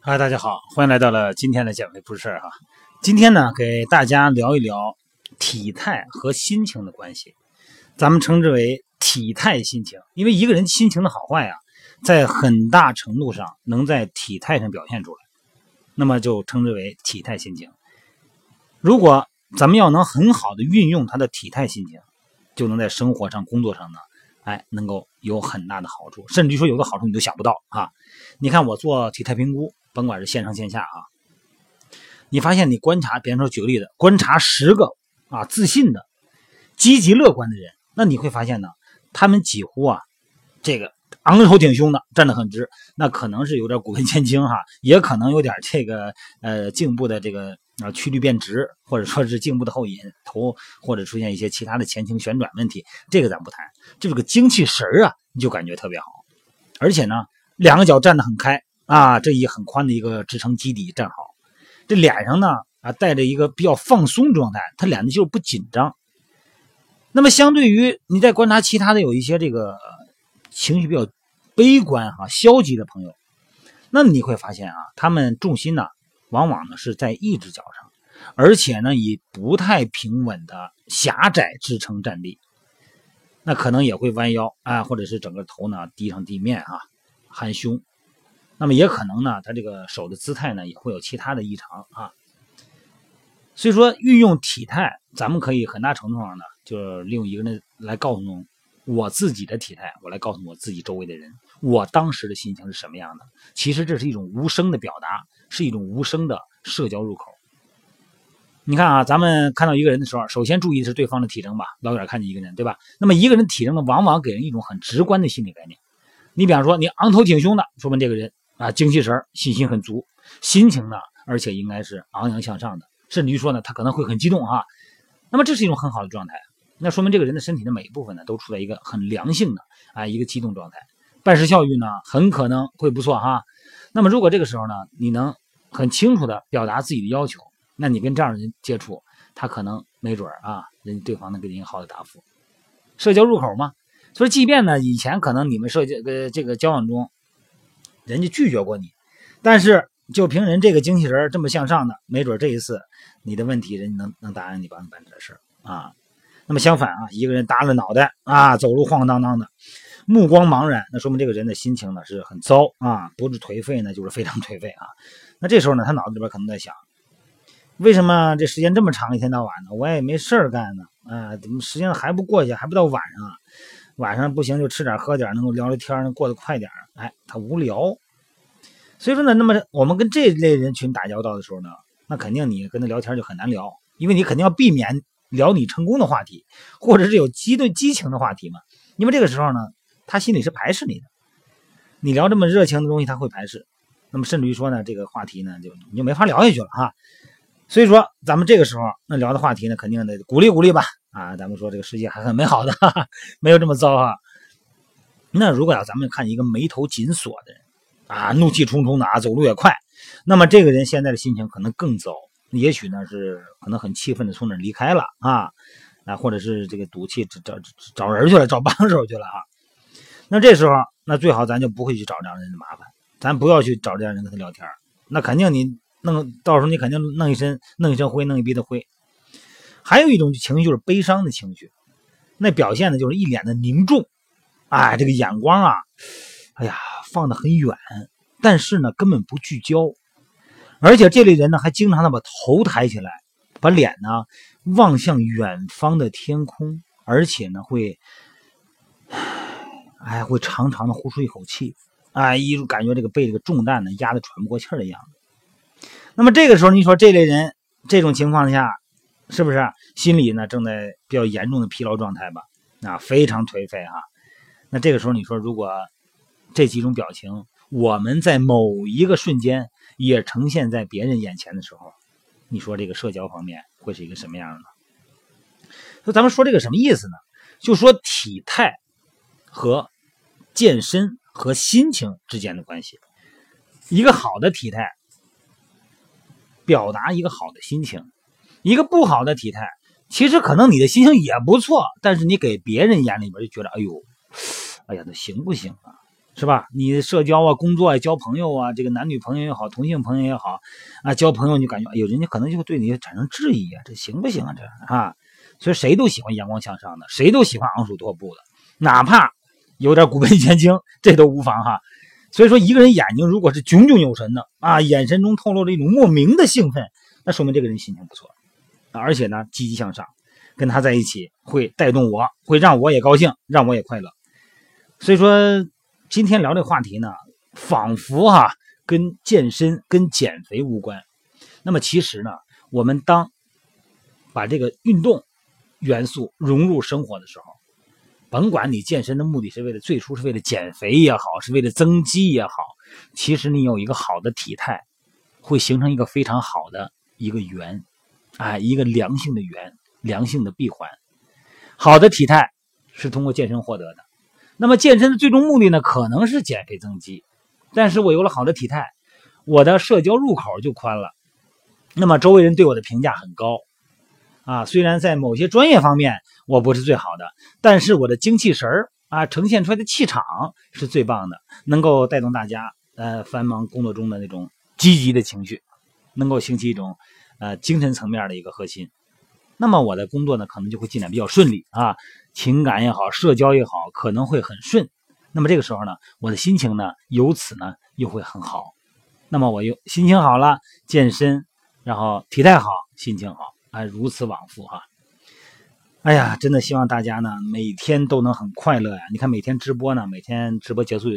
嗨，大家好，欢迎来到了今天的减肥不是事儿哈。今天呢，给大家聊一聊体态和心情的关系，咱们称之为体态心情。因为一个人心情的好坏啊，在很大程度上能在体态上表现出来，那么就称之为体态心情。如果咱们要能很好的运用他的体态心情，就能在生活上、工作上呢，哎，能够有很大的好处，甚至于说有的好处你都想不到啊！你看我做体态评估，甭管是线上线下啊，你发现你观察，比方说举个例子，观察十个啊自信的、积极乐观的人，那你会发现呢，他们几乎啊，这个昂头挺胸的，站得很直，那可能是有点骨盆前倾哈，也可能有点这个呃颈部的这个。啊，曲率变直，或者说是颈部的后引，头或者出现一些其他的前倾旋转问题，这个咱不谈，就是个精气神啊，你就感觉特别好。而且呢，两个脚站得很开啊，这一很宽的一个支撑基底站好，这脸上呢啊带着一个比较放松状态，他脸呢就是不紧张。那么相对于你在观察其他的有一些这个情绪比较悲观哈、消极的朋友，那你会发现啊，他们重心呢。往往呢是在一只脚上，而且呢以不太平稳的狭窄支撑站立，那可能也会弯腰啊，或者是整个头呢低上地面啊，含胸，那么也可能呢他这个手的姿态呢也会有其他的异常啊。所以说运用体态，咱们可以很大程度上呢，就是利用一个人来告诉我自己的体态，我来告诉我自己周围的人，我当时的心情是什么样的。其实这是一种无声的表达。是一种无声的社交入口。你看啊，咱们看到一个人的时候，首先注意的是对方的体征吧。老远看见一个人，对吧？那么一个人体征呢，往往给人一种很直观的心理概念。你比方说，你昂头挺胸的，说明这个人啊，精气神、信心很足，心情呢，而且应该是昂扬向上的，甚至于说呢，他可能会很激动啊。那么这是一种很好的状态，那说明这个人的身体的每一部分呢，都处在一个很良性的啊一个激动状态，办事效率呢，很可能会不错哈。那么，如果这个时候呢，你能很清楚的表达自己的要求，那你跟这样的人接触，他可能没准啊，人对方能给你一个好的答复。社交入口嘛，所以即便呢，以前可能你们社交呃这个交往中，人家拒绝过你，但是就凭人这个精气神这么向上的，没准这一次你的问题，人家能能答应你帮你办这事儿啊。那么相反啊，一个人耷拉脑袋啊，走路晃荡荡的。目光茫然，那说明这个人的心情呢是很糟啊，不是颓废呢，就是非常颓废啊。那这时候呢，他脑子里边可能在想：为什么这时间这么长，一天到晚的，我也没事儿干呢？啊，怎么时间还不过去，还不到晚上？晚上不行就吃点喝点，能够聊聊天，能过得快点。哎，他无聊。所以说呢，那么我们跟这类人群打交道的时候呢，那肯定你跟他聊天就很难聊，因为你肯定要避免聊你成功的话题，或者是有激对激情的话题嘛。因为这个时候呢。他心里是排斥你的，你聊这么热情的东西，他会排斥。那么甚至于说呢，这个话题呢，就你就没法聊下去了哈。所以说，咱们这个时候那聊的话题呢，肯定得鼓励鼓励吧。啊，咱们说这个世界还很美好的，哈哈，没有这么糟哈。那如果要咱们看一个眉头紧锁的人啊，怒气冲冲的啊，走路也快，那么这个人现在的心情可能更糟。也许呢是可能很气愤的从那离开了啊，啊，或者是这个赌气找找找人去了，找帮手去了啊。那这时候，那最好咱就不会去找这样人的麻烦，咱不要去找这样人跟他聊天那肯定你弄到时候你肯定弄一身弄一身灰，弄一鼻子灰。还有一种情绪就是悲伤的情绪，那表现的就是一脸的凝重，哎，这个眼光啊，哎呀，放得很远，但是呢根本不聚焦，而且这类人呢还经常的把头抬起来，把脸呢望向远方的天空，而且呢会。哎，会长长的呼出一口气，哎，一感觉这个被这个重担呢压得喘不过气儿的样子。那么这个时候，你说这类人这种情况下，是不是心里呢正在比较严重的疲劳状态吧？啊，非常颓废哈。那这个时候，你说如果这几种表情，我们在某一个瞬间也呈现在别人眼前的时候，你说这个社交方面会是一个什么样的呢？那咱们说这个什么意思呢？就说体态和。健身和心情之间的关系，一个好的体态表达一个好的心情，一个不好的体态，其实可能你的心情也不错，但是你给别人眼里边就觉得，哎呦，哎呀，那行不行啊？是吧？你社交啊，工作啊，交朋友啊，这个男女朋友也好，同性朋友也好啊，交朋友你感觉，哎呦，人家可能就会对你产生质疑啊，这行不行啊？这啊，所以谁都喜欢阳光向上的，谁都喜欢昂首阔步的，哪怕有点骨盆前倾，这都无妨哈。所以说，一个人眼睛如果是炯炯有神的啊，眼神中透露着一种莫名的兴奋，那说明这个人心情不错，而且呢，积极向上，跟他在一起会带动我，会让我也高兴，让我也快乐。所以说。今天聊这话题呢，仿佛哈跟健身、跟减肥无关。那么其实呢，我们当把这个运动元素融入生活的时候，甭管你健身的目的是为了最初是为了减肥也好，是为了增肌也好，其实你有一个好的体态，会形成一个非常好的一个圆，哎，一个良性的圆，良性的闭环。好的体态是通过健身获得的。那么健身的最终目的呢，可能是减肥增肌，但是我有了好的体态，我的社交入口就宽了，那么周围人对我的评价很高，啊，虽然在某些专业方面我不是最好的，但是我的精气神儿啊，呈现出来的气场是最棒的，能够带动大家呃繁忙工作中的那种积极的情绪，能够兴起一种呃精神层面的一个核心。那么我的工作呢，可能就会进展比较顺利啊，情感也好，社交也好，可能会很顺。那么这个时候呢，我的心情呢，由此呢又会很好。那么我又心情好了，健身，然后体态好，心情好，啊，如此往复哈。哎呀，真的希望大家呢，每天都能很快乐呀。你看每天直播呢，每天直播结束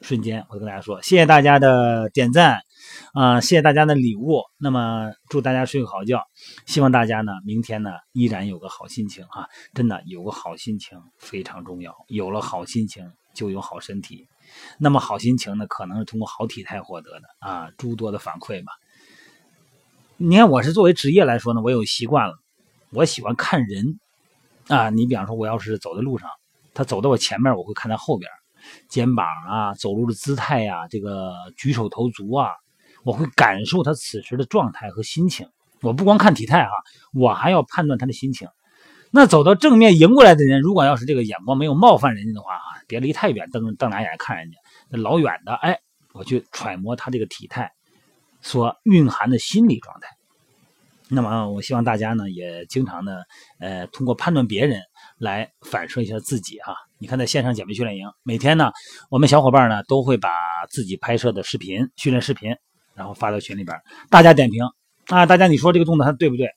瞬间，我就跟大家说，谢谢大家的点赞。啊，谢谢大家的礼物。那么祝大家睡个好觉，希望大家呢明天呢依然有个好心情哈。真的有个好心情非常重要，有了好心情就有好身体。那么好心情呢可能是通过好体态获得的啊，诸多的反馈吧。你看我是作为职业来说呢，我有习惯了，我喜欢看人啊。你比方说我要是走在路上，他走到我前面，我会看他后边，肩膀啊，走路的姿态呀，这个举手投足啊。我会感受他此时的状态和心情，我不光看体态哈，我还要判断他的心情。那走到正面迎过来的人，如果要是这个眼光没有冒犯人家的话啊，别离太远，瞪瞪俩眼看人家，那老远的，哎，我去揣摩他这个体态所蕴含的心理状态。那么，我希望大家呢，也经常的，呃，通过判断别人来反射一下自己哈。你看，在线上减肥训练营，每天呢，我们小伙伴呢都会把自己拍摄的视频、训练视频。然后发到群里边，大家点评啊！大家你说这个动作它对不对？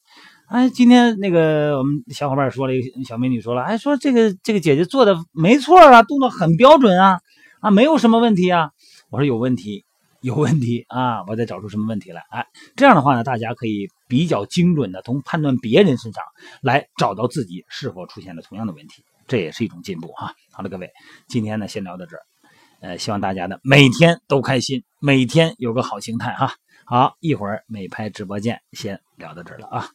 哎，今天那个我们小伙伴说了一个小美女说了，哎，说这个这个姐姐做的没错啊，动作很标准啊，啊，没有什么问题啊。我说有问题，有问题啊，我得找出什么问题来。哎，这样的话呢，大家可以比较精准的从判断别人身上来找到自己是否出现了同样的问题，这也是一种进步哈。好了，各位，今天呢先聊到这儿。呃，希望大家呢每天都开心，每天有个好心态哈。好，一会儿美拍直播间先聊到这儿了啊。